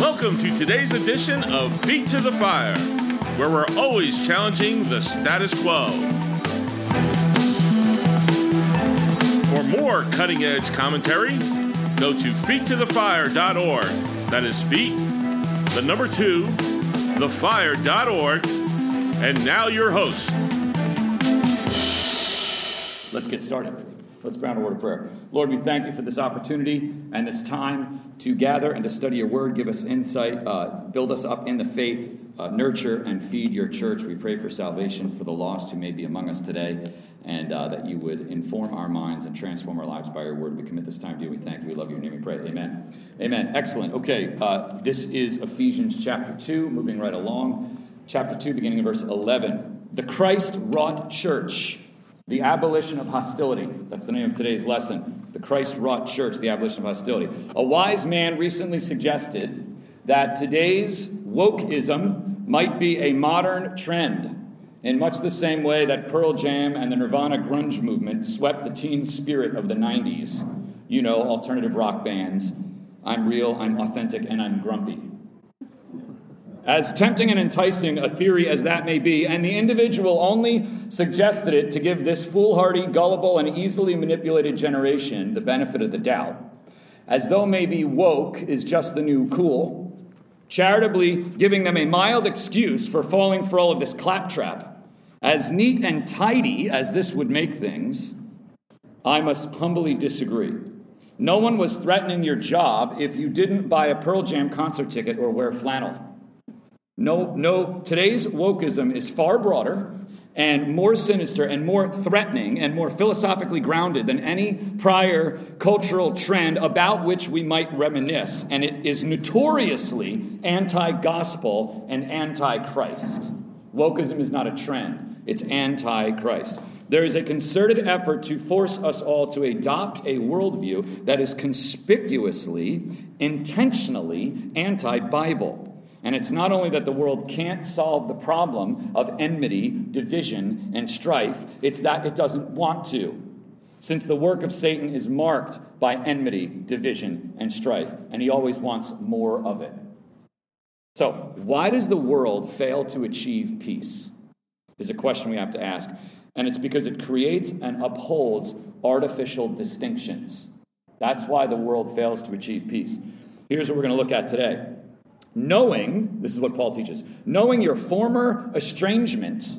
Welcome to today's edition of Feet to the Fire, where we're always challenging the status quo. For more cutting edge commentary, go to feettothefire.org. That is feet, the number two, thefire.org. And now your host. Let's get started. Let's pray a word of prayer. Lord, we thank you for this opportunity and this time to gather and to study your word. Give us insight, uh, build us up in the faith, uh, nurture and feed your church. We pray for salvation for the lost who may be among us today, and uh, that you would inform our minds and transform our lives by your word. We commit this time to you. We thank you. We love you. In your name we pray. Amen. Amen. Excellent. Okay, uh, this is Ephesians chapter 2, moving right along. Chapter 2, beginning in verse 11. The Christ wrought church. The abolition of hostility. That's the name of today's lesson. The Christ wrought church, the abolition of hostility. A wise man recently suggested that today's wokeism might be a modern trend in much the same way that Pearl Jam and the Nirvana grunge movement swept the teen spirit of the 90s. You know, alternative rock bands. I'm real, I'm authentic, and I'm grumpy. As tempting and enticing a theory as that may be, and the individual only suggested it to give this foolhardy, gullible, and easily manipulated generation the benefit of the doubt, as though maybe woke is just the new cool, charitably giving them a mild excuse for falling for all of this claptrap. As neat and tidy as this would make things, I must humbly disagree. No one was threatening your job if you didn't buy a Pearl Jam concert ticket or wear flannel. No, no, today's wokeism is far broader and more sinister and more threatening and more philosophically grounded than any prior cultural trend about which we might reminisce. And it is notoriously anti gospel and anti Christ. Wokeism is not a trend, it's anti Christ. There is a concerted effort to force us all to adopt a worldview that is conspicuously, intentionally anti Bible. And it's not only that the world can't solve the problem of enmity, division, and strife, it's that it doesn't want to. Since the work of Satan is marked by enmity, division, and strife, and he always wants more of it. So, why does the world fail to achieve peace? Is a question we have to ask. And it's because it creates and upholds artificial distinctions. That's why the world fails to achieve peace. Here's what we're going to look at today knowing, this is what Paul teaches, knowing your former estrangement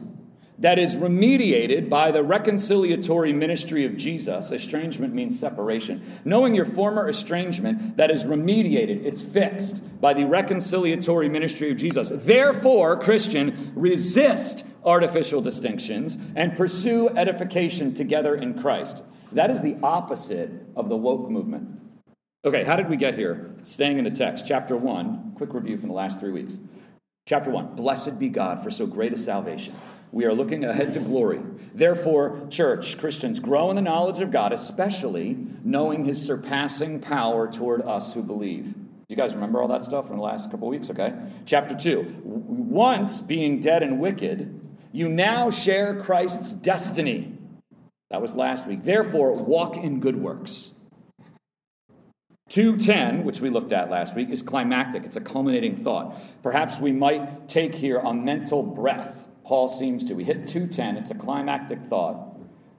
that is remediated by the reconciliatory ministry of Jesus. Estrangement means separation. Knowing your former estrangement that is remediated, it's fixed by the reconciliatory ministry of Jesus. Therefore, Christian, resist artificial distinctions and pursue edification together in Christ. That is the opposite of the woke movement. Okay, how did we get here? Staying in the text, chapter 1, quick review from the last three weeks. Chapter 1 Blessed be God for so great a salvation. We are looking ahead to glory. Therefore, church, Christians, grow in the knowledge of God, especially knowing his surpassing power toward us who believe. You guys remember all that stuff from the last couple weeks? Okay. Chapter 2 Once being dead and wicked, you now share Christ's destiny. That was last week. Therefore, walk in good works 210, which we looked at last week, is climactic. It's a culminating thought. Perhaps we might take here a mental breath. Paul seems to. We hit 210, it's a climactic thought.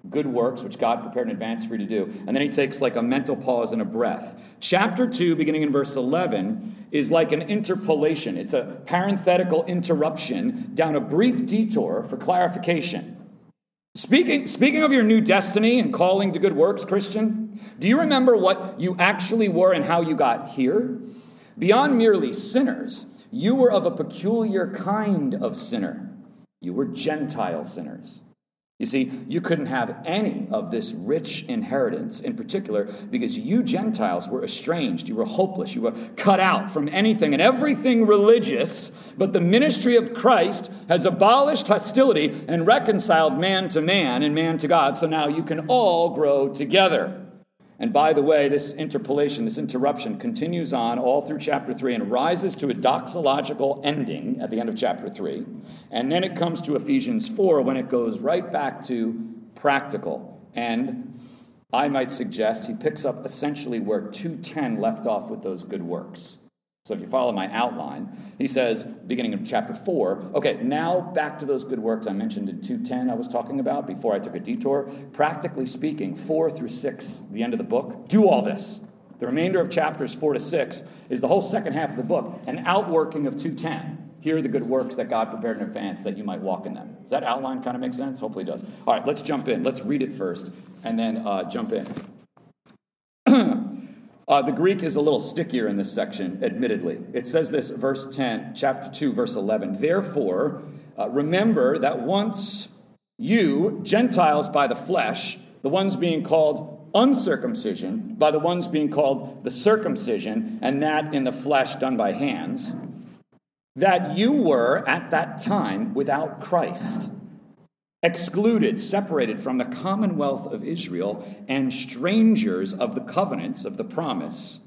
Good works, which God prepared in advance for you to do. And then he takes like a mental pause and a breath. Chapter 2, beginning in verse 11, is like an interpolation. It's a parenthetical interruption down a brief detour for clarification. Speaking, speaking of your new destiny and calling to good works, Christian, do you remember what you actually were and how you got here? Beyond merely sinners, you were of a peculiar kind of sinner. You were Gentile sinners. You see, you couldn't have any of this rich inheritance in particular because you Gentiles were estranged. You were hopeless. You were cut out from anything and everything religious. But the ministry of Christ has abolished hostility and reconciled man to man and man to God. So now you can all grow together. And by the way, this interpolation, this interruption continues on all through chapter 3 and rises to a doxological ending at the end of chapter 3. And then it comes to Ephesians 4 when it goes right back to practical. And I might suggest he picks up essentially where 210 left off with those good works. So if you follow my outline, he says, beginning of chapter 4, okay, now back to those good works I mentioned in 210 I was talking about before I took a detour. Practically speaking, 4 through 6, the end of the book, do all this. The remainder of chapters 4 to 6 is the whole second half of the book, an outworking of 210. Here are the good works that God prepared in advance that you might walk in them. Does that outline kind of make sense? Hopefully it does. All right, let's jump in. Let's read it first and then uh, jump in. uh, the Greek is a little stickier in this section, admittedly. It says this, verse 10, chapter 2, verse 11. Therefore, uh, remember that once you, Gentiles by the flesh, the ones being called uncircumcision, by the ones being called the circumcision, and that in the flesh done by hands, that you were at that time without Christ, excluded, separated from the commonwealth of Israel, and strangers of the covenants of the promise,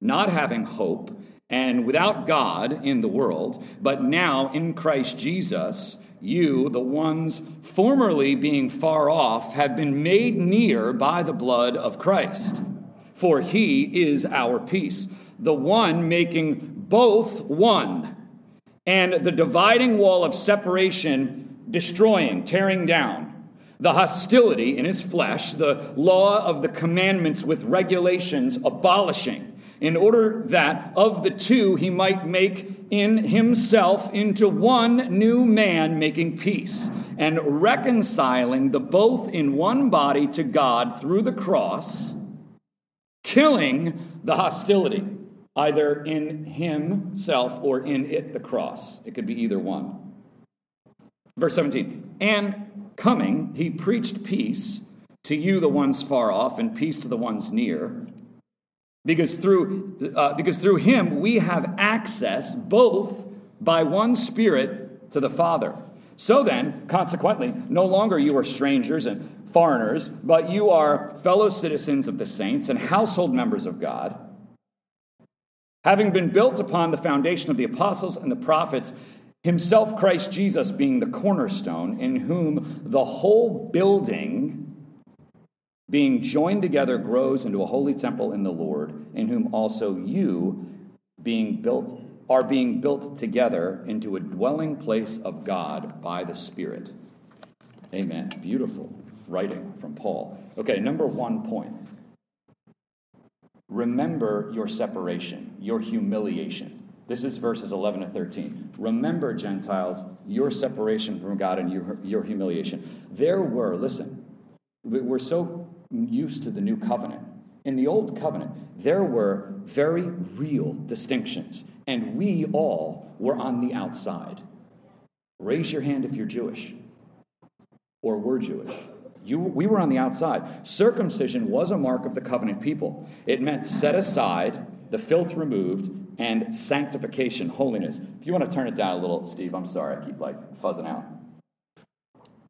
not having hope, and without God in the world, but now in Christ Jesus, you, the ones formerly being far off, have been made near by the blood of Christ. For he is our peace, the one making both one and the dividing wall of separation destroying, tearing down, the hostility in his flesh, the law of the commandments with regulations abolishing, in order that of the two he might make in himself into one new man, making peace, and reconciling the both in one body to God through the cross, killing the hostility either in himself or in it, the cross. It could be either one. Verse 17, and coming, he preached peace to you, the ones far off, and peace to the ones near. Because through, uh, because through him we have access both by one Spirit to the Father. So then, consequently, no longer you are strangers and foreigners, but you are fellow citizens of the saints and household members of God having been built upon the foundation of the apostles and the prophets, himself Christ Jesus being the cornerstone, in whom the whole building, being joined together, grows into a holy temple in the Lord, in whom also you, being built, are being built together into a dwelling place of God by the Spirit. Amen. Beautiful writing from Paul. Okay, number one point. Remember your separation, your humiliation. This is verses 11 to 13. Remember, Gentiles, your separation from God and your, your humiliation. There were, listen, we're so used to the new covenant. In the old covenant, there were very real distinctions, and we all were on the outside. Raise your hand if you're Jewish or were Jewish. You, we were on the outside. Circumcision was a mark of the covenant people. It meant set aside, the filth removed, and sanctification, holiness. If you want to turn it down a little, Steve, I'm sorry, I keep like fuzzing out.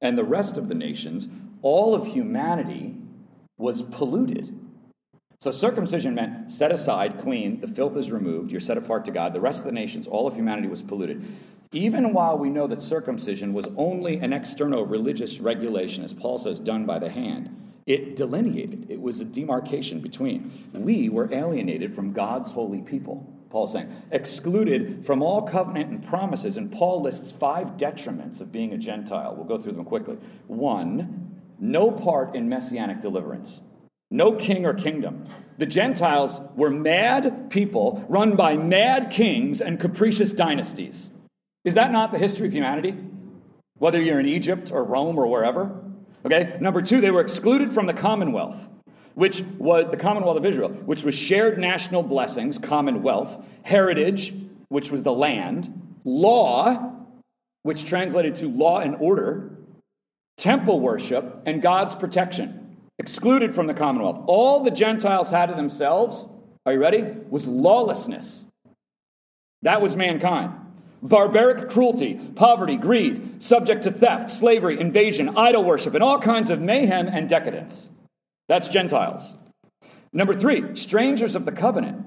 And the rest of the nations, all of humanity was polluted. So circumcision meant set aside, clean, the filth is removed, you're set apart to God. The rest of the nations, all of humanity was polluted. Even while we know that circumcision was only an external religious regulation, as Paul says, done by the hand, it delineated, it was a demarcation between. We were alienated from God's holy people. Paul's saying, excluded from all covenant and promises. And Paul lists five detriments of being a Gentile. We'll go through them quickly. One, no part in messianic deliverance, no king or kingdom. The Gentiles were mad people run by mad kings and capricious dynasties. Is that not the history of humanity? Whether you're in Egypt or Rome or wherever? Okay? Number two, they were excluded from the Commonwealth, which was the Commonwealth of Israel, which was shared national blessings, commonwealth, heritage, which was the land, law, which translated to law and order, temple worship, and God's protection. Excluded from the Commonwealth. All the Gentiles had to themselves, are you ready? Was lawlessness. That was mankind barbaric cruelty, poverty, greed, subject to theft, slavery, invasion, idol worship, and all kinds of mayhem and decadence. That's Gentiles. Number three, strangers of the covenant.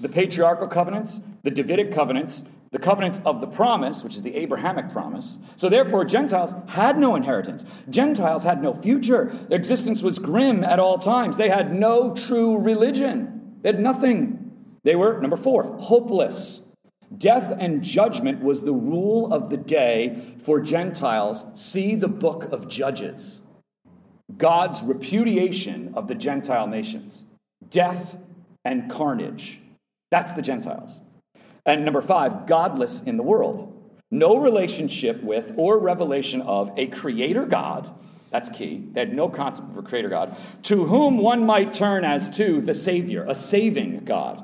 The patriarchal covenants, the Davidic covenants, the covenants of the promise, which is the Abrahamic promise. So, therefore, Gentiles had no inheritance. Gentiles had no future. Their existence was grim at all times. They had no true religion, they had nothing. They were, number four, hopeless. Death and judgment was the rule of the day for Gentiles. See the book of Judges. God's repudiation of the Gentile nations. Death and carnage. That's the Gentiles. And number five, godless in the world. No relationship with or revelation of a creator God. That's key. They had no concept of a creator God, to whom one might turn as to the Savior, a saving God.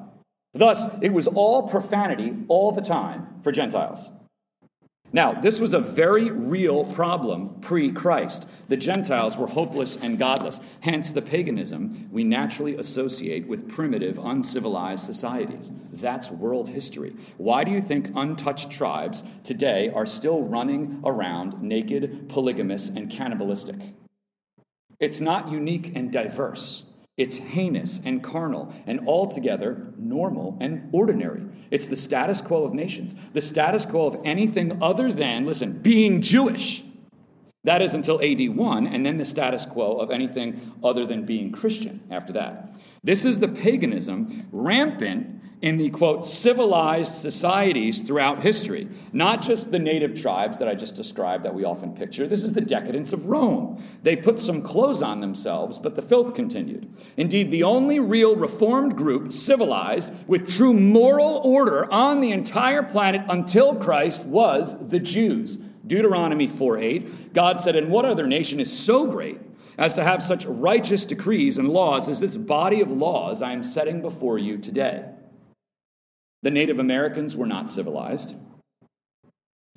Thus, it was all profanity all the time for Gentiles. Now, this was a very real problem pre Christ. The Gentiles were hopeless and godless, hence the paganism we naturally associate with primitive, uncivilized societies. That's world history. Why do you think untouched tribes today are still running around naked, polygamous, and cannibalistic? It's not unique and diverse. It's heinous and carnal and altogether normal and ordinary. It's the status quo of nations, the status quo of anything other than, listen, being Jewish. That is until AD 1, and then the status quo of anything other than being Christian after that. This is the paganism rampant in the quote civilized societies throughout history not just the native tribes that i just described that we often picture. This is the decadence of rome. They put some clothes on themselves but the filth continued. Indeed the only real reformed group civilized with true moral order on the entire planet until christ was the jews. Deuteronomy 4 8 god said and what other nation is so great as to have such righteous decrees and laws as this body of laws i am setting before you today the Native Americans were not civilized.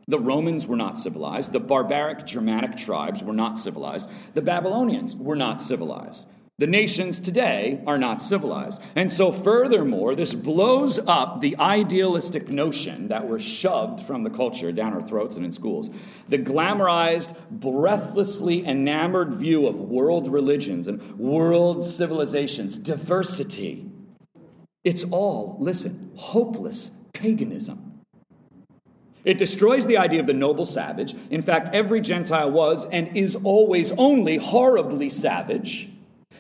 The Romans were not civilized. The barbaric Germanic tribes were not civilized. The Babylonians were not civilized. The nations today are not civilized. And so, furthermore, this blows up the idealistic notion that we're shoved from the culture down our throats and in schools. The glamorized, breathlessly enamored view of world religions and world civilizations, diversity it's all, listen, hopeless paganism. It destroys the idea of the noble savage. In fact, every Gentile was and is always only horribly savage.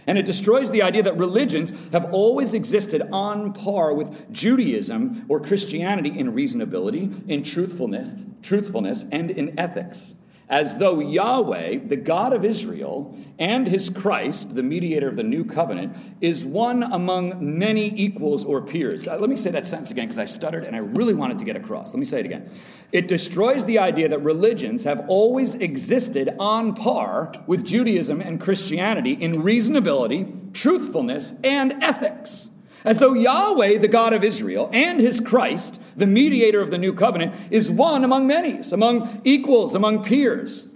And it destroys the idea that religions have always existed on par with Judaism or Christianity in reasonability, in truthfulness, truthfulness, and in ethics as though Yahweh, the God of Israel, and his Christ, the mediator of the new covenant, is one among many equals or peers. Uh, let me say that sentence again because I stuttered and I really wanted to get across. Let me say it again. It destroys the idea that religions have always existed on par with Judaism and Christianity in reasonability, truthfulness, and ethics as though Yahweh, the God of Israel, and his Christ, the mediator of the new covenant, is one among many, among equals, among peers.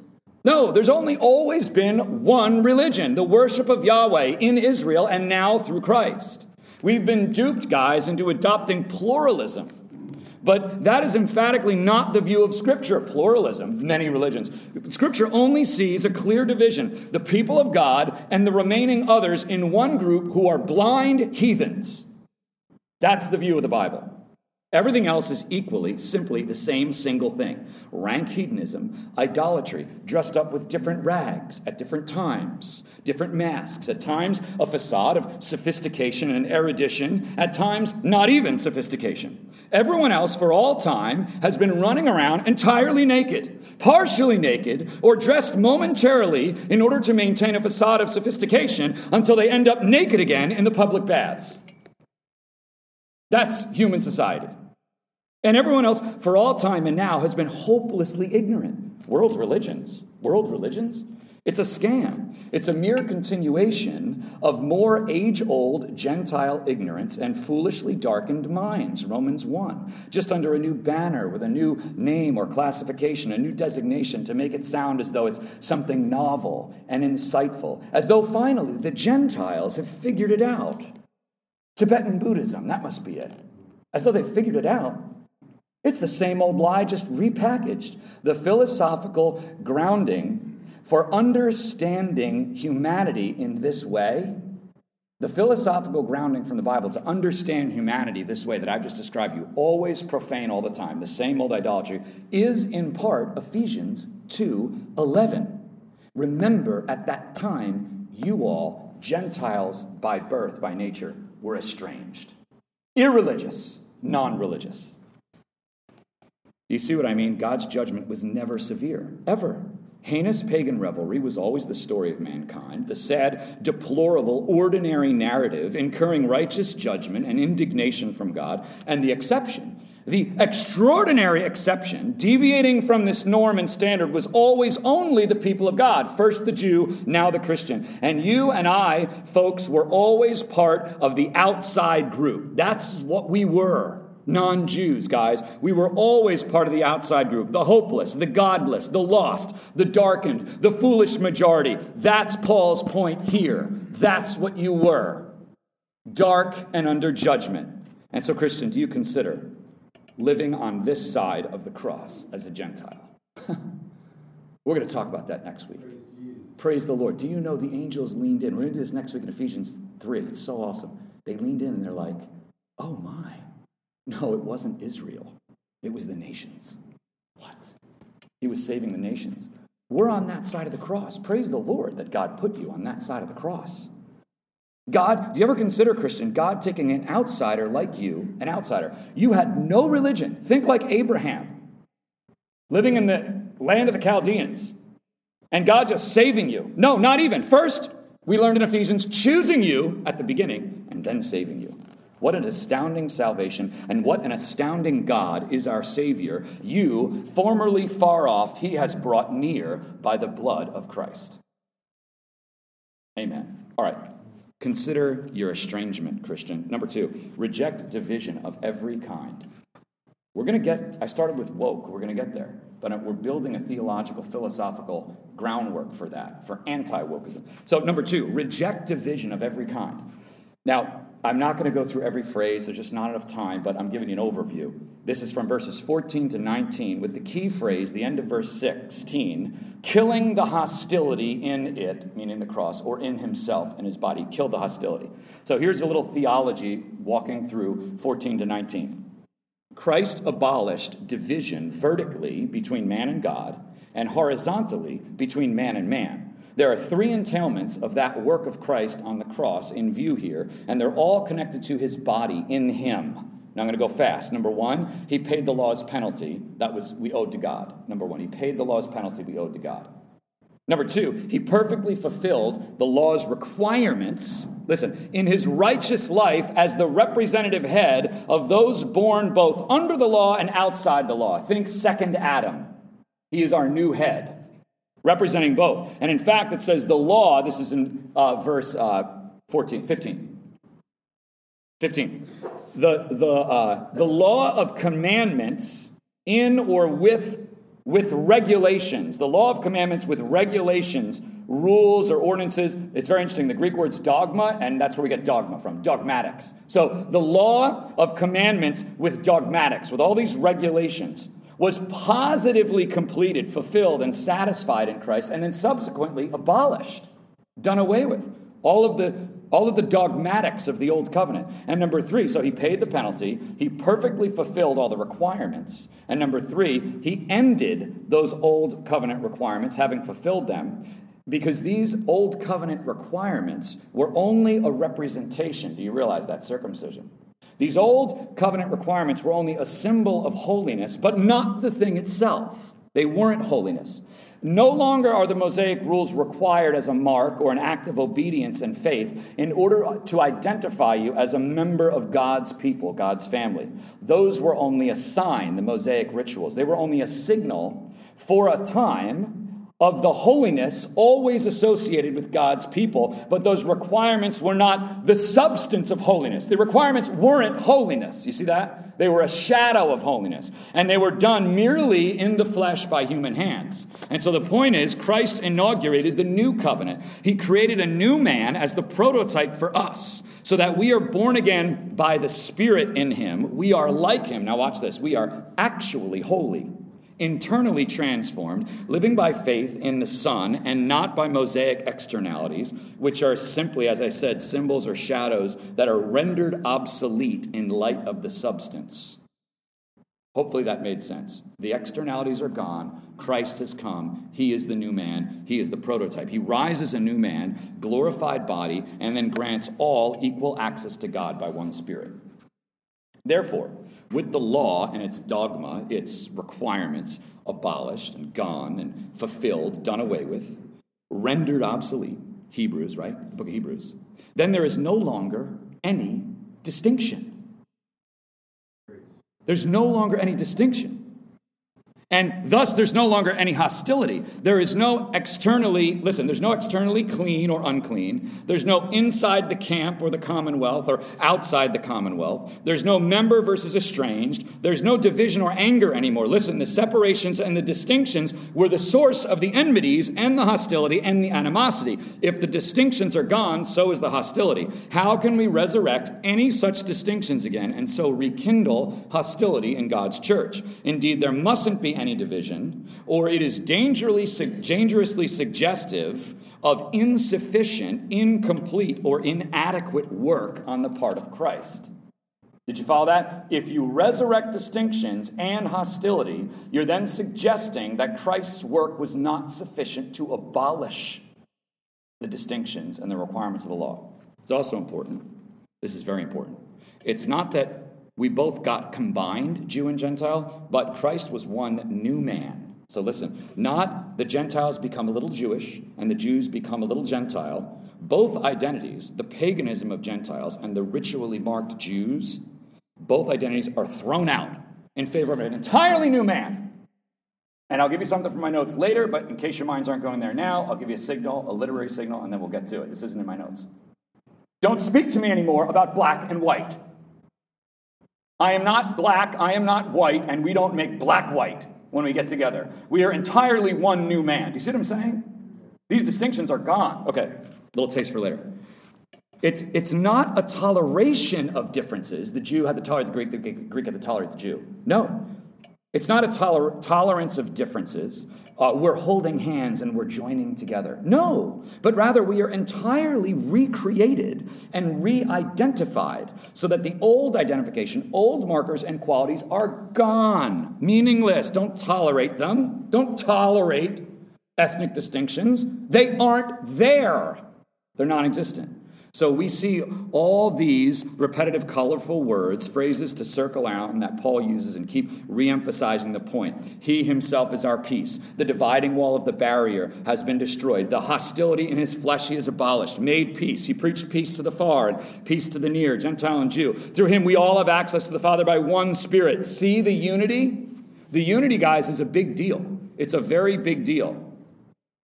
No, there's only always been one religion, the worship of Yahweh in Israel and now through Christ. We've been duped, guys, into adopting pluralism but that is emphatically not the view of Scripture, pluralism, many religions. Scripture only sees a clear division the people of God and the remaining others in one group who are blind heathens. That's the view of the Bible. Everything else is equally, simply the same single thing rank hedonism, idolatry, dressed up with different rags at different times, different masks, at times a facade of sophistication and erudition, at times not even sophistication. Everyone else, for all time, has been running around entirely naked, partially naked, or dressed momentarily in order to maintain a facade of sophistication until they end up naked again in the public baths. That's human society. And everyone else, for all time and now, has been hopelessly ignorant. World religions, world religions, it's a scam. It's a mere continuation of more age old Gentile ignorance and foolishly darkened minds. Romans 1. Just under a new banner with a new name or classification, a new designation to make it sound as though it's something novel and insightful, as though finally the Gentiles have figured it out. Tibetan Buddhism, that must be it. As though they figured it out. It's the same old lie, just repackaged. The philosophical grounding for understanding humanity in this way, the philosophical grounding from the Bible to understand humanity this way that I've just described you, always profane all the time, the same old idolatry, is in part Ephesians 2 11. Remember, at that time, you all, Gentiles by birth, by nature, were estranged. irreligious, non religious. Do you see what I mean? God's judgment was never severe, ever. Heinous pagan revelry was always the story of mankind, the sad, deplorable, ordinary narrative incurring righteous judgment and indignation from God, and the exception, the extraordinary exception, deviating from this norm and standard, was always only the people of God. First the Jew, now the Christian. And you and I, folks, were always part of the outside group. That's what we were non Jews, guys. We were always part of the outside group the hopeless, the godless, the lost, the darkened, the foolish majority. That's Paul's point here. That's what you were dark and under judgment. And so, Christian, do you consider living on this side of the cross as a Gentile? We're going to talk about that next week. Praise the Lord. Do you know the angels leaned in? We're going to do this next week in Ephesians 3. It's so awesome. They leaned in and they're like, oh my. No, it wasn't Israel, it was the nations. What? He was saving the nations. We're on that side of the cross. Praise the Lord that God put you on that side of the cross. God, do you ever consider, Christian, God taking an outsider like you, an outsider? You had no religion. Think like Abraham, living in the land of the Chaldeans, and God just saving you. No, not even. First, we learned in Ephesians, choosing you at the beginning and then saving you. What an astounding salvation, and what an astounding God is our Savior. You, formerly far off, He has brought near by the blood of Christ. Amen. All right. Consider your estrangement, Christian. Number two, reject division of every kind. We're going to get, I started with woke, we're going to get there, but we're building a theological, philosophical groundwork for that, for anti wokeism. So, number two, reject division of every kind. Now, I'm not going to go through every phrase, there's just not enough time, but I'm giving you an overview. This is from verses 14 to 19, with the key phrase, the end of verse 16, killing the hostility in it, meaning the cross, or in himself, in his body. Kill the hostility. So here's a little theology walking through 14 to 19. Christ abolished division vertically between man and God, and horizontally between man and man. There are three entailments of that work of Christ on the cross in view here, and they're all connected to his body in him. Now I'm going to go fast. Number one, he paid the law's penalty that was we owed to God. Number one, he paid the law's penalty we owed to God. Number two, he perfectly fulfilled the law's requirements, listen, in his righteous life as the representative head of those born both under the law and outside the law. Think second Adam. He is our new head representing both. And in fact, it says the law, this is in uh, verse uh, 14, 15. 15. The, the, uh, the law of commandments in or with, with regulations, the law of commandments with regulations, rules or ordinances. It's very interesting. The Greek word's dogma, and that's where we get dogma from dogmatics. So the law of commandments with dogmatics, with all these regulations was positively completed, fulfilled, and satisfied in Christ, and then subsequently abolished, done away with. All of the all of the dogmatics of the old covenant. And number three, so he paid the penalty, he perfectly fulfilled all the requirements. And number three, he ended those old covenant requirements, having fulfilled them, because these old covenant requirements were only a representation. Do you realize that circumcision? These old covenant requirements were only a symbol of holiness, but not the thing itself. They weren't holiness. No longer are the Mosaic rules required as a mark or an act of obedience and faith in order to identify you as a member of God's people, God's family. Those were only a sign, the Mosaic rituals. They were only a signal for a time of the holiness always associated with God's people, but those requirements were not the substance of holiness. The requirements weren't holiness. You see that? They were a shadow of holiness, and they were done merely in the flesh by human hands. And so the point is, Christ inaugurated the new covenant. He created a new man as the prototype for us, so that we are born again by the Spirit in him. We are like him. Now, watch this. We are actually holy internally transformed, living by faith in the Son and not by Mosaic externalities, which are simply, as I said, symbols or shadows that are rendered obsolete in light of the substance. Hopefully that made sense. The externalities are gone. Christ has come. He is the new man. He is the prototype. He rises a new man, glorified body, and then grants all equal access to God by one Spirit. Therefore, with the law and its dogma, its requirements abolished and gone and fulfilled, done away with, rendered obsolete, Hebrews, right? The book of Hebrews, then there is no longer any distinction. There's no longer any distinction. And thus, there's no longer any hostility. There is no externally, listen, there's no externally clean or unclean. There's no inside the camp or the commonwealth or outside the commonwealth. There's no member versus estranged. There's no division or anger anymore. Listen, the separations and the distinctions were the source of the enmities and the hostility and the animosity. If the distinctions are gone, so is the hostility. How can we resurrect any such distinctions again and so rekindle hostility in God's church? Indeed, there mustn't be any division, or it is dangerously, dangerously suggestive of insufficient, incomplete, or inadequate work on the part of Christ. Did you follow that? If you resurrect distinctions and hostility, you're then suggesting that Christ's work was not sufficient to abolish the distinctions and the requirements of the law. It's also important. This is very important. It's not that we both got combined, Jew and Gentile, but Christ was one new man. So listen, not the Gentiles become a little Jewish and the Jews become a little Gentile. Both identities, the paganism of Gentiles and the ritually marked Jews, both identities are thrown out in favor of an entirely new man. And I'll give you something from my notes later, but in case your minds aren't going there now, I'll give you a signal, a literary signal, and then we'll get to it. This isn't in my notes. Don't speak to me anymore about black and white. I am not black, I am not white, and we don't make black white when we get together. We are entirely one new man. Do you see what I'm saying? These distinctions are gone. Okay, little taste for later. It's, it's not a toleration of differences. The Jew had to tolerate the Greek, the Greek had to tolerate the Jew. No. It's not a toler- tolerance of differences uh, we're holding hands and we're joining together. No, but rather we are entirely recreated and re identified so that the old identification, old markers and qualities are gone, meaningless. Don't tolerate them. Don't tolerate ethnic distinctions. They aren't there, they're non existent. So we see all these repetitive, colorful words, phrases to circle out, and that Paul uses and keep re emphasizing the point. He himself is our peace. The dividing wall of the barrier has been destroyed. The hostility in his flesh he has abolished, made peace. He preached peace to the far and peace to the near, Gentile and Jew. Through him we all have access to the Father by one Spirit. See the unity? The unity, guys, is a big deal. It's a very big deal.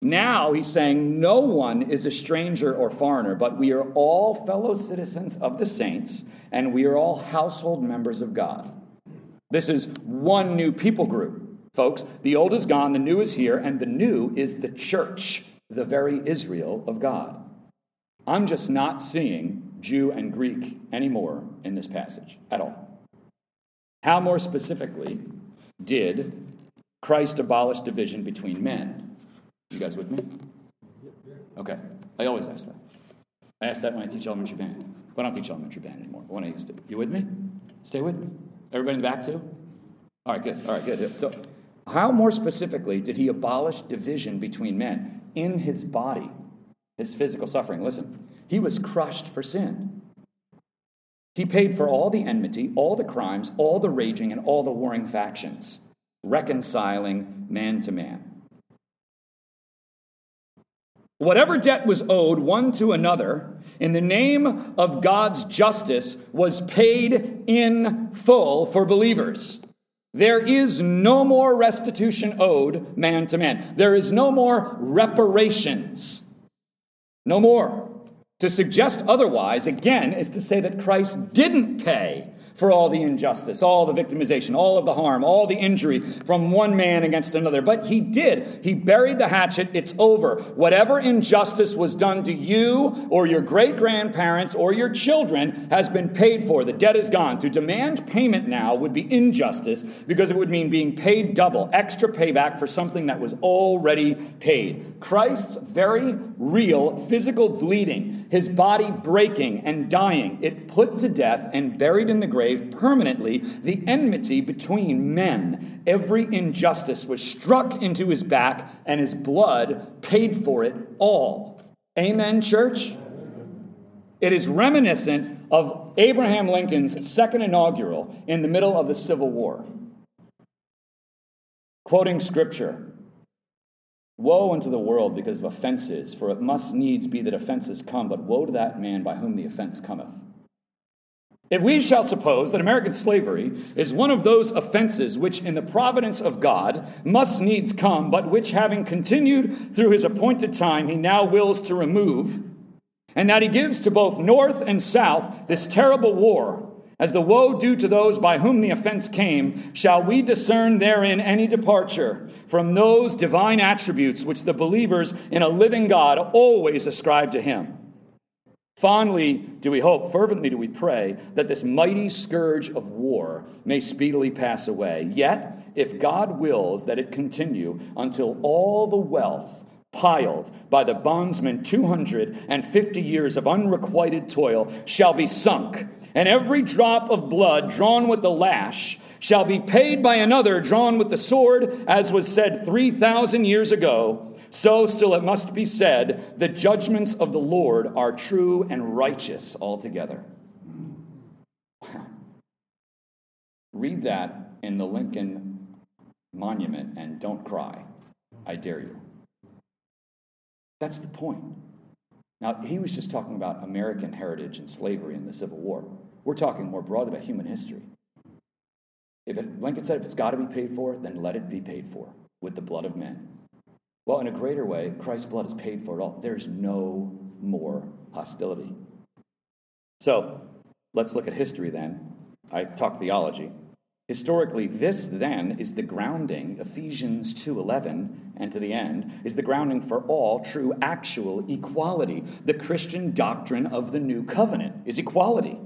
Now he's saying no one is a stranger or foreigner, but we are all fellow citizens of the saints, and we are all household members of God. This is one new people group, folks. The old is gone, the new is here, and the new is the church, the very Israel of God. I'm just not seeing Jew and Greek anymore in this passage at all. How more specifically did Christ abolish division between men? You guys with me? Okay. I always ask that. I ask that when I teach elementary band. But I don't teach elementary band anymore. But when I used to. You with me? Stay with me. Everybody in the back too? All right, good. All right, good. So, how more specifically did he abolish division between men in his body, his physical suffering? Listen, he was crushed for sin. He paid for all the enmity, all the crimes, all the raging, and all the warring factions, reconciling man to man. Whatever debt was owed one to another in the name of God's justice was paid in full for believers. There is no more restitution owed man to man. There is no more reparations. No more. To suggest otherwise, again, is to say that Christ didn't pay for all the injustice, all the victimization, all of the harm, all the injury from one man against another. But he did. He buried the hatchet. It's over. Whatever injustice was done to you or your great grandparents or your children has been paid for. The debt is gone. To demand payment now would be injustice because it would mean being paid double, extra payback for something that was already paid. Christ's very real physical bleeding, his body breaking and dying, it put to death and buried in the grave permanently the enmity between men. Every injustice was struck into his back, and his blood paid for it all. Amen, church? It is reminiscent of Abraham Lincoln's second inaugural in the middle of the Civil War. Quoting scripture Woe unto the world because of offenses, for it must needs be that offenses come, but woe to that man by whom the offense cometh. If we shall suppose that American slavery is one of those offenses which, in the providence of God, must needs come, but which, having continued through his appointed time, he now wills to remove, and that he gives to both North and South this terrible war, as the woe due to those by whom the offense came, shall we discern therein any departure from those divine attributes which the believers in a living God always ascribe to him? Fondly do we hope, fervently do we pray, that this mighty scourge of war may speedily pass away. Yet, if God wills that it continue until all the wealth piled by the bondsman 250 years of unrequited toil shall be sunk, and every drop of blood drawn with the lash shall be paid by another drawn with the sword, as was said 3,000 years ago, so still it must be said, the judgments of the Lord are true and righteous altogether. Read that in the Lincoln Monument and don't cry. I dare you. That's the point. Now, he was just talking about American heritage and slavery and the Civil War. We're talking more broadly about human history. If it, Lincoln said, if it's got to be paid for, then let it be paid for with the blood of men. Well, in a greater way, Christ's blood has paid for it all. There's no more hostility. So let's look at history then. I talk theology. Historically, this then is the grounding, Ephesians 2:11 and to the end, is the grounding for all true actual equality. The Christian doctrine of the new covenant is equality.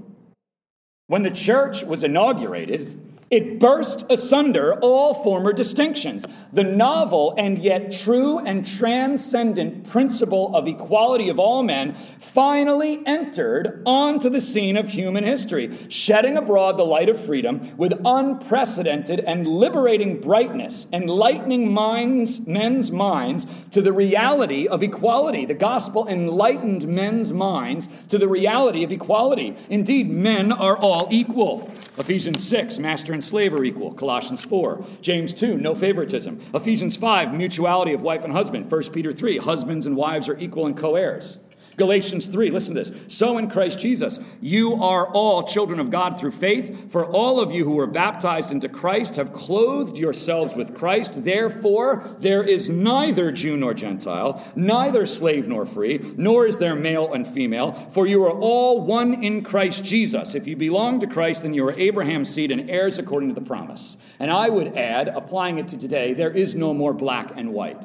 When the church was inaugurated, it burst asunder all former distinctions. The novel and yet true and transcendent principle of equality of all men finally entered onto the scene of human history, shedding abroad the light of freedom with unprecedented and liberating brightness, enlightening minds, men's minds to the reality of equality. The gospel enlightened men's minds to the reality of equality. Indeed, men are all equal. Ephesians 6, master and slave are equal. Colossians 4. James 2, no favoritism. Ephesians 5, mutuality of wife and husband. 1 Peter 3, husbands and wives are equal and co heirs. Galatians 3, listen to this. So in Christ Jesus, you are all children of God through faith, for all of you who were baptized into Christ have clothed yourselves with Christ. Therefore, there is neither Jew nor Gentile, neither slave nor free, nor is there male and female, for you are all one in Christ Jesus. If you belong to Christ, then you are Abraham's seed and heirs according to the promise. And I would add, applying it to today, there is no more black and white.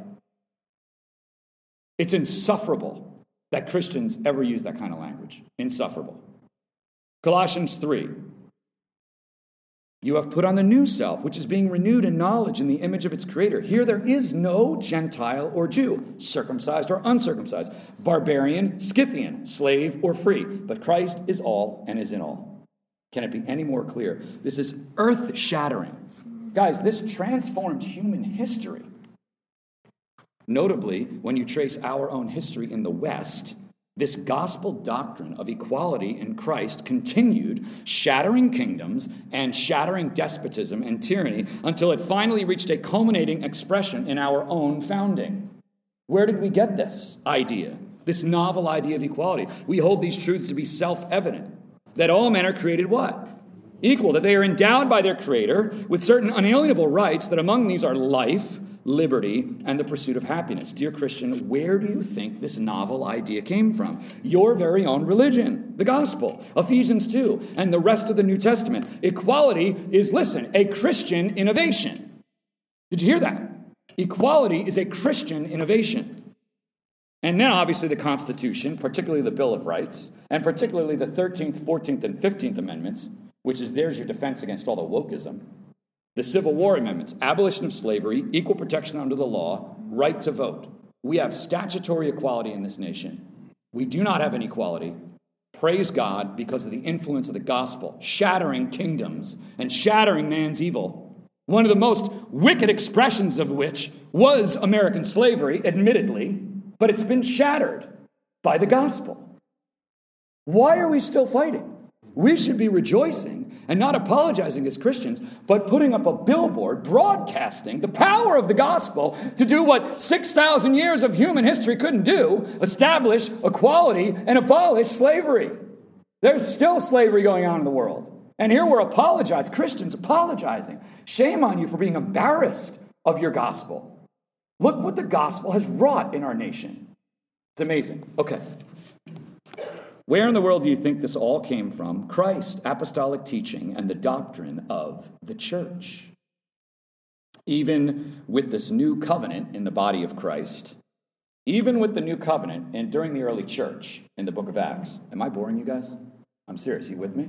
It's insufferable that Christians ever use that kind of language. Insufferable. Colossians 3. You have put on the new self, which is being renewed in knowledge in the image of its creator. Here there is no Gentile or Jew, circumcised or uncircumcised, barbarian, Scythian, slave or free, but Christ is all and is in all. Can it be any more clear? This is earth shattering. Guys, this transformed human history. Notably, when you trace our own history in the West, this gospel doctrine of equality in Christ continued, shattering kingdoms and shattering despotism and tyranny until it finally reached a culminating expression in our own founding. Where did we get this idea, this novel idea of equality? We hold these truths to be self evident that all men are created what? Equal, that they are endowed by their Creator with certain unalienable rights, that among these are life, liberty, and the pursuit of happiness. Dear Christian, where do you think this novel idea came from? Your very own religion, the gospel, Ephesians 2, and the rest of the New Testament. Equality is, listen, a Christian innovation. Did you hear that? Equality is a Christian innovation. And then, obviously, the Constitution, particularly the Bill of Rights, and particularly the 13th, 14th, and 15th Amendments, which is there's your defense against all the wokeism. The Civil War amendments, abolition of slavery, equal protection under the law, right to vote. We have statutory equality in this nation. We do not have inequality. Praise God because of the influence of the gospel, shattering kingdoms and shattering man's evil. One of the most wicked expressions of which was American slavery, admittedly, but it's been shattered by the gospel. Why are we still fighting? We should be rejoicing and not apologizing as Christians, but putting up a billboard broadcasting the power of the gospel to do what 6,000 years of human history couldn't do establish equality and abolish slavery. There's still slavery going on in the world. And here we're apologizing, Christians apologizing. Shame on you for being embarrassed of your gospel. Look what the gospel has wrought in our nation. It's amazing. Okay. Where in the world do you think this all came from? Christ, apostolic teaching, and the doctrine of the church. Even with this new covenant in the body of Christ, even with the new covenant and during the early church in the book of Acts. Am I boring you guys? I'm serious. You with me?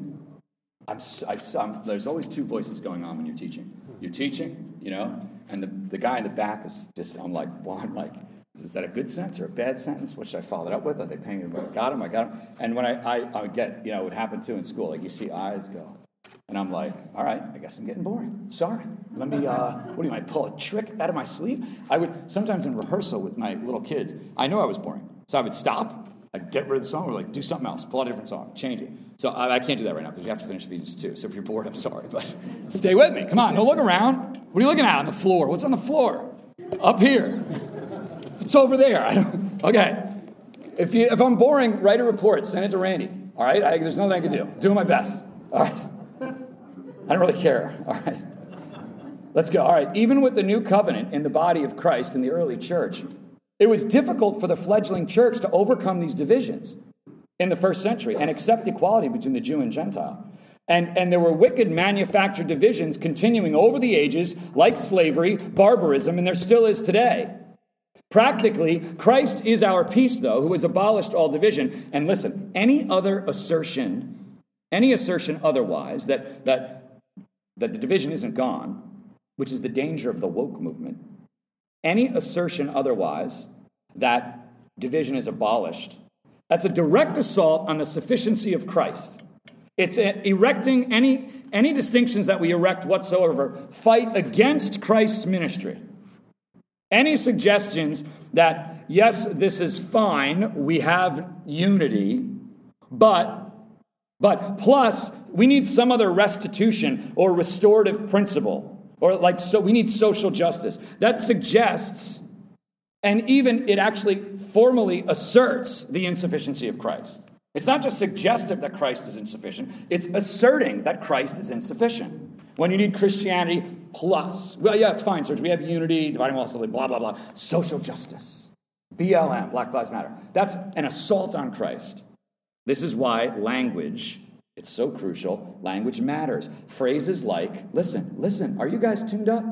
I'm, I, I'm, there's always two voices going on when you're teaching. You're teaching, you know, and the, the guy in the back is just, I'm like, well, I'm like, is that a good sentence or a bad sentence? What should I follow it up with? Are they paying me? I got him, I got him. And when I, I, I get, you know, it would happen too in school, like you see eyes go. And I'm like, all right, I guess I'm getting boring. Sorry. Let me, uh, what do you want, pull a trick out of my sleeve? I would, sometimes in rehearsal with my little kids, I know I was boring. So I would stop, I'd get rid of the song, or like do something else, pull out a different song, change it. So I, I can't do that right now because you have to finish Ephesians 2. So if you're bored, I'm sorry, but stay with me. Come on, don't look around. What are you looking at on the floor? What's on the floor? Up here. It's over there. I don't, okay. If, you, if I'm boring, write a report, send it to Randy. All right? I, there's nothing I can do. Doing my best. All right. I don't really care. All right. Let's go. All right. Even with the new covenant in the body of Christ in the early church, it was difficult for the fledgling church to overcome these divisions in the first century and accept equality between the Jew and Gentile. And, and there were wicked manufactured divisions continuing over the ages, like slavery, barbarism, and there still is today. Practically, Christ is our peace, though, who has abolished all division. And listen, any other assertion, any assertion otherwise, that, that, that the division isn't gone, which is the danger of the woke movement, any assertion otherwise that division is abolished, that's a direct assault on the sufficiency of Christ. It's erecting any, any distinctions that we erect whatsoever, fight against Christ's ministry. Any suggestions that, yes, this is fine, we have unity, but, but plus, we need some other restitution or restorative principle, or like, so we need social justice. That suggests, and even it actually formally asserts the insufficiency of Christ. It's not just suggestive that Christ is insufficient, it's asserting that Christ is insufficient. When you need Christianity plus, well, yeah, it's fine, Serge. We have unity, dividing walls, blah, blah, blah. Social justice. BLM, Black Lives Matter. That's an assault on Christ. This is why language, it's so crucial. Language matters. Phrases like, listen, listen, are you guys tuned up?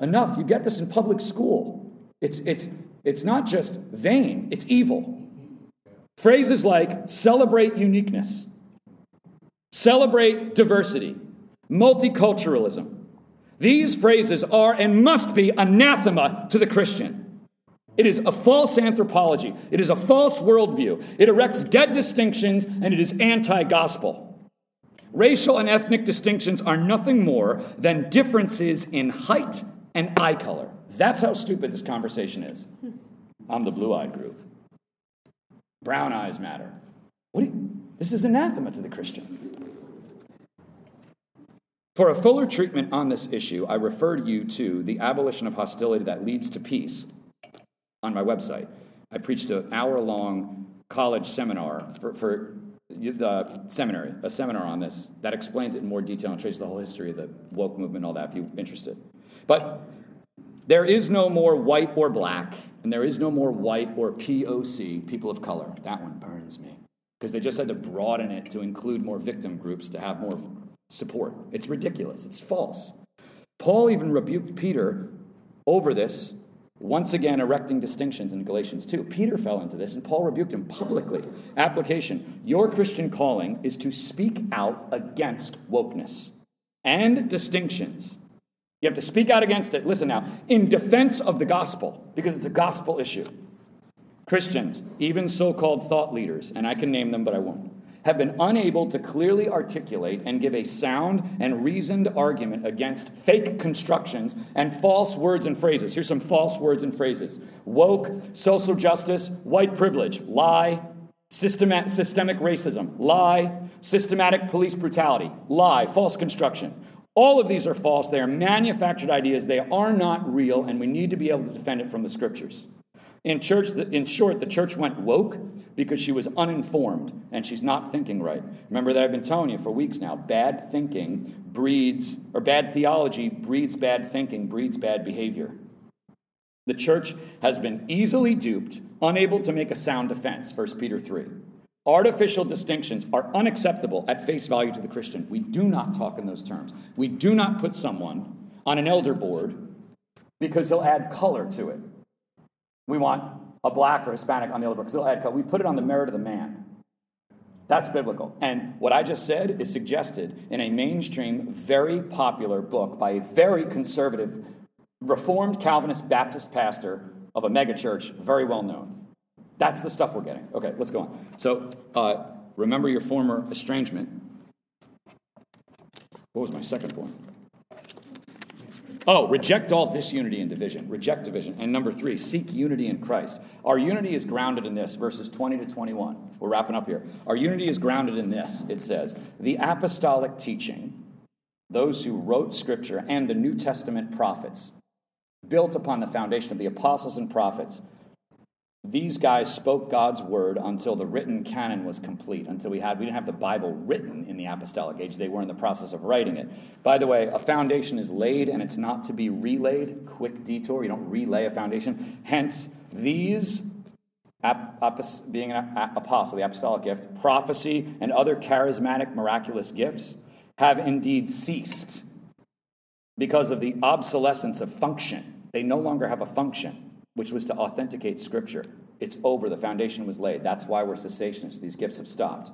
Enough. You get this in public school. It's, it's, it's not just vain, it's evil. Phrases like celebrate uniqueness, celebrate diversity, multiculturalism. These phrases are and must be anathema to the Christian. It is a false anthropology. It is a false worldview. It erects dead distinctions and it is anti gospel. Racial and ethnic distinctions are nothing more than differences in height and eye color. That's how stupid this conversation is. I'm the blue eyed group. Brown eyes matter. What you, this is anathema to the Christian. For a fuller treatment on this issue, I refer you to the abolition of hostility that leads to peace on my website. I preached an hour long college seminar for, for the seminary, a seminar on this that explains it in more detail and traces the whole history of the woke movement and all that if you're interested. But there is no more white or black, and there is no more white or POC, people of color. That one burns me because they just had to broaden it to include more victim groups to have more support. It's ridiculous. It's false. Paul even rebuked Peter over this, once again erecting distinctions in Galatians 2. Peter fell into this, and Paul rebuked him publicly. Application Your Christian calling is to speak out against wokeness and distinctions. You have to speak out against it. Listen now, in defense of the gospel, because it's a gospel issue. Christians, even so called thought leaders, and I can name them, but I won't have been unable to clearly articulate and give a sound and reasoned argument against fake constructions and false words and phrases. Here's some false words and phrases woke, social justice, white privilege, lie, systemic racism, lie. Systematic police brutality, lie. False construction. All of these are false. They are manufactured ideas. They are not real, and we need to be able to defend it from the scriptures. In church, in short, the church went woke because she was uninformed and she's not thinking right. Remember that I've been telling you for weeks now. Bad thinking breeds, or bad theology breeds bad thinking, breeds bad behavior. The church has been easily duped, unable to make a sound defense, 1 Peter 3. Artificial distinctions are unacceptable at face value to the Christian. We do not talk in those terms. We do not put someone on an elder board because he'll add color to it. We want a black or Hispanic on the elder board because he'll add color. We put it on the merit of the man. That's biblical. And what I just said is suggested in a mainstream, very popular book by a very conservative Reformed Calvinist Baptist pastor of a megachurch, very well known. That's the stuff we're getting. Okay, let's go on. So, uh, remember your former estrangement. What was my second point? Oh, reject all disunity and division. Reject division. And number three, seek unity in Christ. Our unity is grounded in this, verses 20 to 21. We're wrapping up here. Our unity is grounded in this, it says, the apostolic teaching, those who wrote Scripture, and the New Testament prophets built upon the foundation of the apostles and prophets. These guys spoke God's word until the written canon was complete, until we had we didn't have the Bible written in the apostolic age. They were in the process of writing it. By the way, a foundation is laid and it's not to be relayed. Quick detour, you don't relay a foundation. Hence, these being an apostle, the apostolic gift, prophecy, and other charismatic, miraculous gifts have indeed ceased because of the obsolescence of function. They no longer have a function, which was to authenticate Scripture. It's over. The foundation was laid. That's why we're cessationists. These gifts have stopped.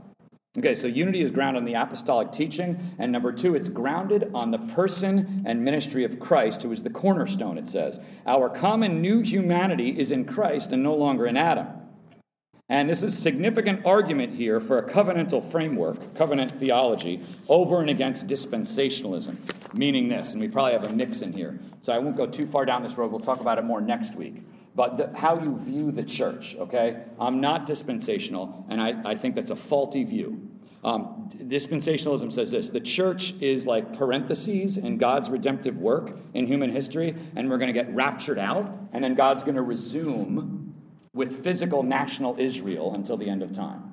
Okay, so unity is grounded on the apostolic teaching. And number two, it's grounded on the person and ministry of Christ, who is the cornerstone, it says. Our common new humanity is in Christ and no longer in Adam. And this is a significant argument here for a covenantal framework, covenant theology, over and against dispensationalism, meaning this, and we probably have a mix in here. So I won't go too far down this road. We'll talk about it more next week. But the, how you view the church, okay? I'm not dispensational, and I, I think that's a faulty view. Um, dispensationalism says this the church is like parentheses in God's redemptive work in human history, and we're going to get raptured out, and then God's going to resume with physical national Israel until the end of time.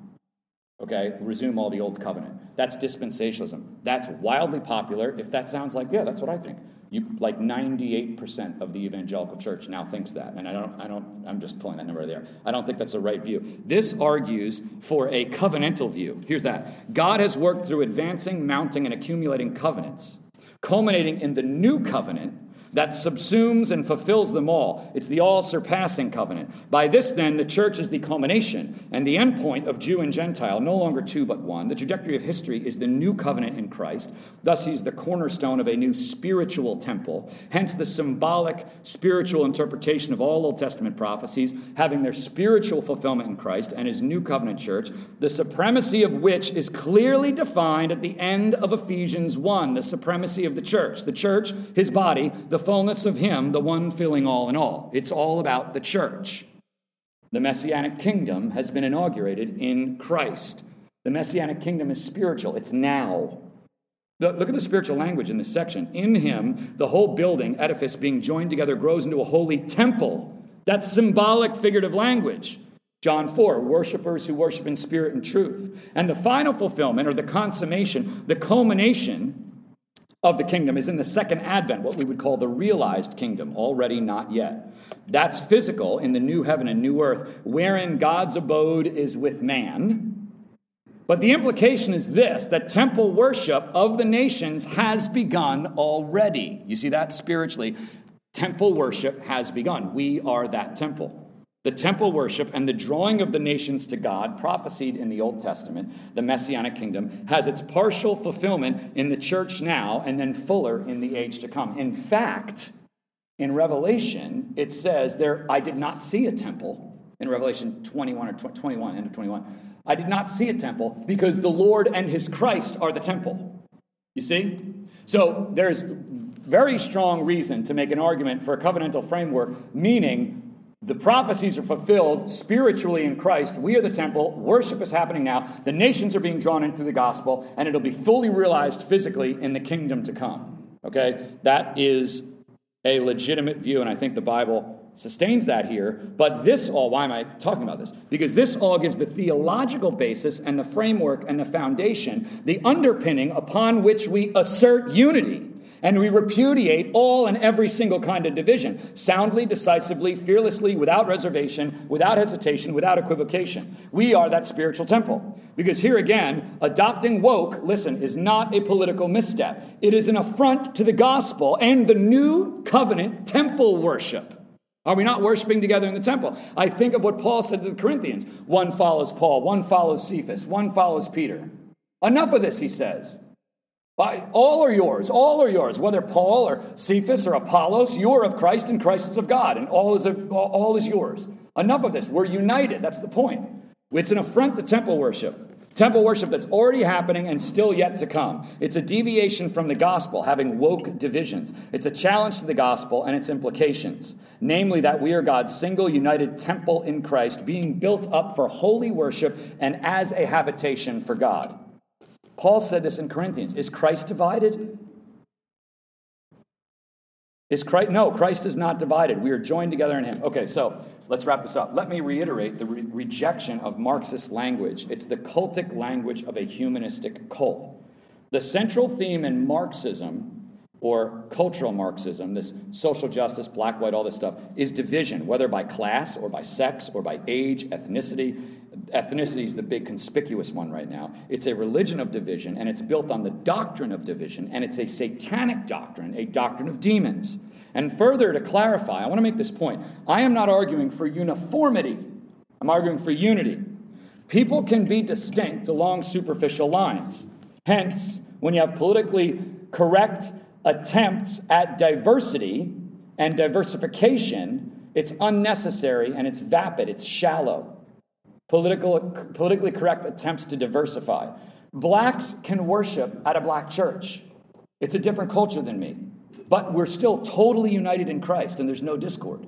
Okay, resume all the old covenant. That's dispensationalism. That's wildly popular. If that sounds like, yeah, that's what I think. You, like 98% of the evangelical church now thinks that. And I don't, I don't, I'm just pulling that number there. I don't think that's the right view. This argues for a covenantal view. Here's that God has worked through advancing, mounting, and accumulating covenants, culminating in the new covenant that subsumes and fulfills them all. It's the all surpassing covenant. By this, then, the church is the culmination and the endpoint of Jew and Gentile, no longer two but one. The trajectory of history is the new covenant in Christ. Thus, he's the cornerstone of a new spiritual temple. Hence, the symbolic spiritual interpretation of all Old Testament prophecies having their spiritual fulfillment in Christ and his new covenant church, the supremacy of which is clearly defined at the end of Ephesians 1 the supremacy of the church. The church, his body, the fullness of Him, the one filling all in all. It's all about the church. The Messianic kingdom has been inaugurated in Christ. The Messianic kingdom is spiritual, it's now. Look at the spiritual language in this section. In Him, the whole building, edifice being joined together, grows into a holy temple. That's symbolic, figurative language. John 4, worshipers who worship in spirit and truth. And the final fulfillment, or the consummation, the culmination, of the kingdom is in the second advent, what we would call the realized kingdom, already not yet. That's physical in the new heaven and new earth, wherein God's abode is with man. But the implication is this that temple worship of the nations has begun already. You see that spiritually? Temple worship has begun. We are that temple. The temple worship and the drawing of the nations to God, prophesied in the Old Testament, the Messianic kingdom, has its partial fulfillment in the church now and then fuller in the age to come. In fact, in Revelation, it says there, I did not see a temple. In Revelation 21 or 21, end of 21, I did not see a temple because the Lord and his Christ are the temple. You see? So there's very strong reason to make an argument for a covenantal framework, meaning The prophecies are fulfilled spiritually in Christ. We are the temple. Worship is happening now. The nations are being drawn into the gospel, and it'll be fully realized physically in the kingdom to come. Okay? That is a legitimate view, and I think the Bible sustains that here. But this all, why am I talking about this? Because this all gives the theological basis and the framework and the foundation, the underpinning upon which we assert unity and we repudiate all and every single kind of division, soundly, decisively, fearlessly, without reservation, without hesitation, without equivocation. We are that spiritual temple. Because here again, adopting woke, listen, is not a political misstep. It is an affront to the gospel and the new covenant temple worship. Are we not worshiping together in the temple? I think of what Paul said to the Corinthians one follows Paul, one follows Cephas, one follows Peter. Enough of this, he says. All are yours. All are yours. Whether Paul or Cephas or Apollos, you are of Christ and Christ is of God, and all is, of, all is yours. Enough of this. We're united. That's the point. It's an affront to temple worship. Temple worship that's already happening and still yet to come. It's a deviation from the gospel, having woke divisions. It's a challenge to the gospel and its implications, namely that we are God's single united temple in Christ, being built up for holy worship and as a habitation for God. Paul said this in Corinthians. Is Christ divided? Is Christ, no, Christ is not divided. We are joined together in him. Okay, so let's wrap this up. Let me reiterate the re- rejection of Marxist language. It's the cultic language of a humanistic cult. The central theme in Marxism or cultural Marxism, this social justice, black, white, all this stuff, is division, whether by class or by sex or by age, ethnicity. Ethnicity is the big conspicuous one right now. It's a religion of division, and it's built on the doctrine of division, and it's a satanic doctrine, a doctrine of demons. And further, to clarify, I want to make this point. I am not arguing for uniformity, I'm arguing for unity. People can be distinct along superficial lines. Hence, when you have politically correct attempts at diversity and diversification, it's unnecessary and it's vapid, it's shallow. Political, politically correct attempts to diversify. Blacks can worship at a black church. It's a different culture than me, but we're still totally united in Christ and there's no discord.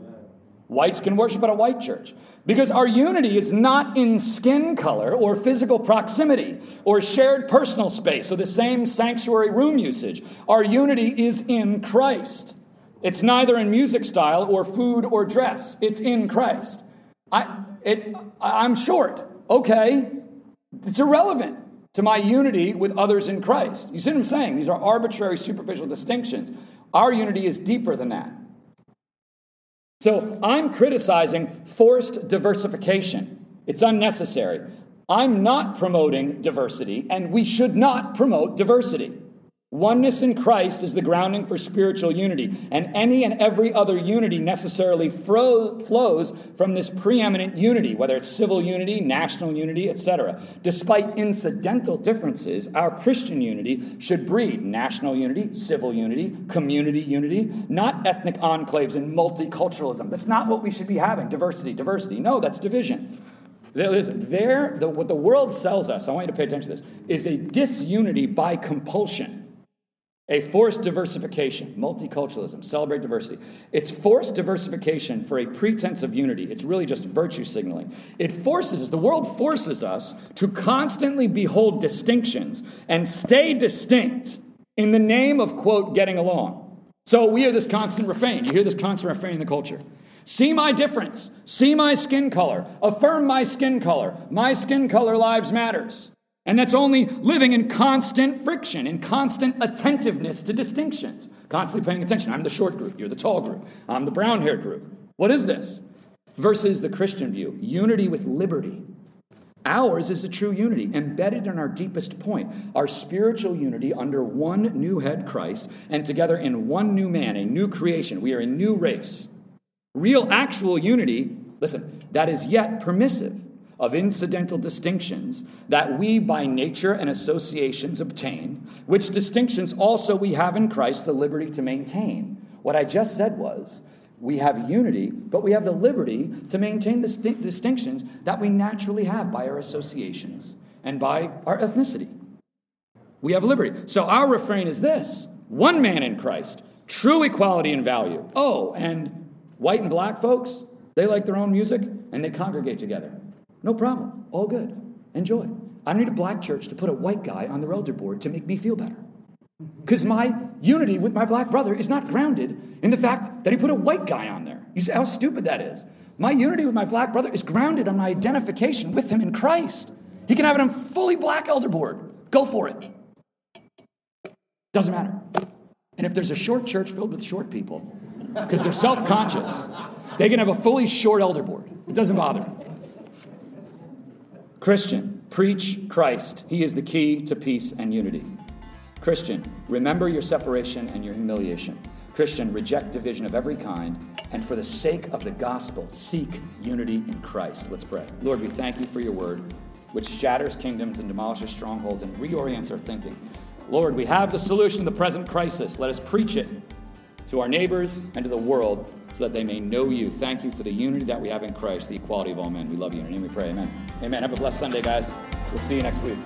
Whites can worship at a white church because our unity is not in skin color or physical proximity or shared personal space or the same sanctuary room usage. Our unity is in Christ. It's neither in music style or food or dress, it's in Christ. I, it, I'm short. Okay. It's irrelevant to my unity with others in Christ. You see what I'm saying? These are arbitrary, superficial distinctions. Our unity is deeper than that. So I'm criticizing forced diversification. It's unnecessary. I'm not promoting diversity, and we should not promote diversity. Oneness in Christ is the grounding for spiritual unity, and any and every other unity necessarily fro- flows from this preeminent unity, whether it's civil unity, national unity, etc. Despite incidental differences, our Christian unity should breed national unity, civil unity, community unity, not ethnic enclaves and multiculturalism. That's not what we should be having diversity, diversity. No, that's division. There, the, what the world sells us, I want you to pay attention to this, is a disunity by compulsion. A forced diversification, multiculturalism, celebrate diversity. It's forced diversification for a pretense of unity. It's really just virtue signaling. It forces us, the world forces us to constantly behold distinctions and stay distinct in the name of, quote, getting along. So we hear this constant refrain. You hear this constant refrain in the culture. See my difference. See my skin color. Affirm my skin color. My skin color lives matters. And that's only living in constant friction, in constant attentiveness to distinctions, constantly paying attention. I'm the short group, you're the tall group, I'm the brown haired group. What is this? Versus the Christian view unity with liberty. Ours is a true unity, embedded in our deepest point, our spiritual unity under one new head, Christ, and together in one new man, a new creation. We are a new race. Real, actual unity, listen, that is yet permissive of incidental distinctions that we by nature and associations obtain, which distinctions also we have in Christ the liberty to maintain. What I just said was, we have unity, but we have the liberty to maintain the st- distinctions that we naturally have by our associations and by our ethnicity. We have liberty. So our refrain is this one man in Christ, true equality in value. Oh, and white and black folks, They like their own music and they congregate together. No problem. All good. Enjoy. I don't need a black church to put a white guy on their elder board to make me feel better. Because my unity with my black brother is not grounded in the fact that he put a white guy on there. You see how stupid that is? My unity with my black brother is grounded on my identification with him in Christ. He can have it on fully black elder board. Go for it. Doesn't matter. And if there's a short church filled with short people, because they're self conscious, they can have a fully short elder board. It doesn't bother. Christian, preach Christ. He is the key to peace and unity. Christian, remember your separation and your humiliation. Christian, reject division of every kind, and for the sake of the gospel, seek unity in Christ. Let's pray. Lord, we thank you for your word, which shatters kingdoms and demolishes strongholds and reorients our thinking. Lord, we have the solution to the present crisis. Let us preach it to our neighbors and to the world so that they may know you. Thank you for the unity that we have in Christ, the equality of all men. We love you. In your name we pray. Amen. Amen. Have a blessed Sunday, guys. We'll see you next week.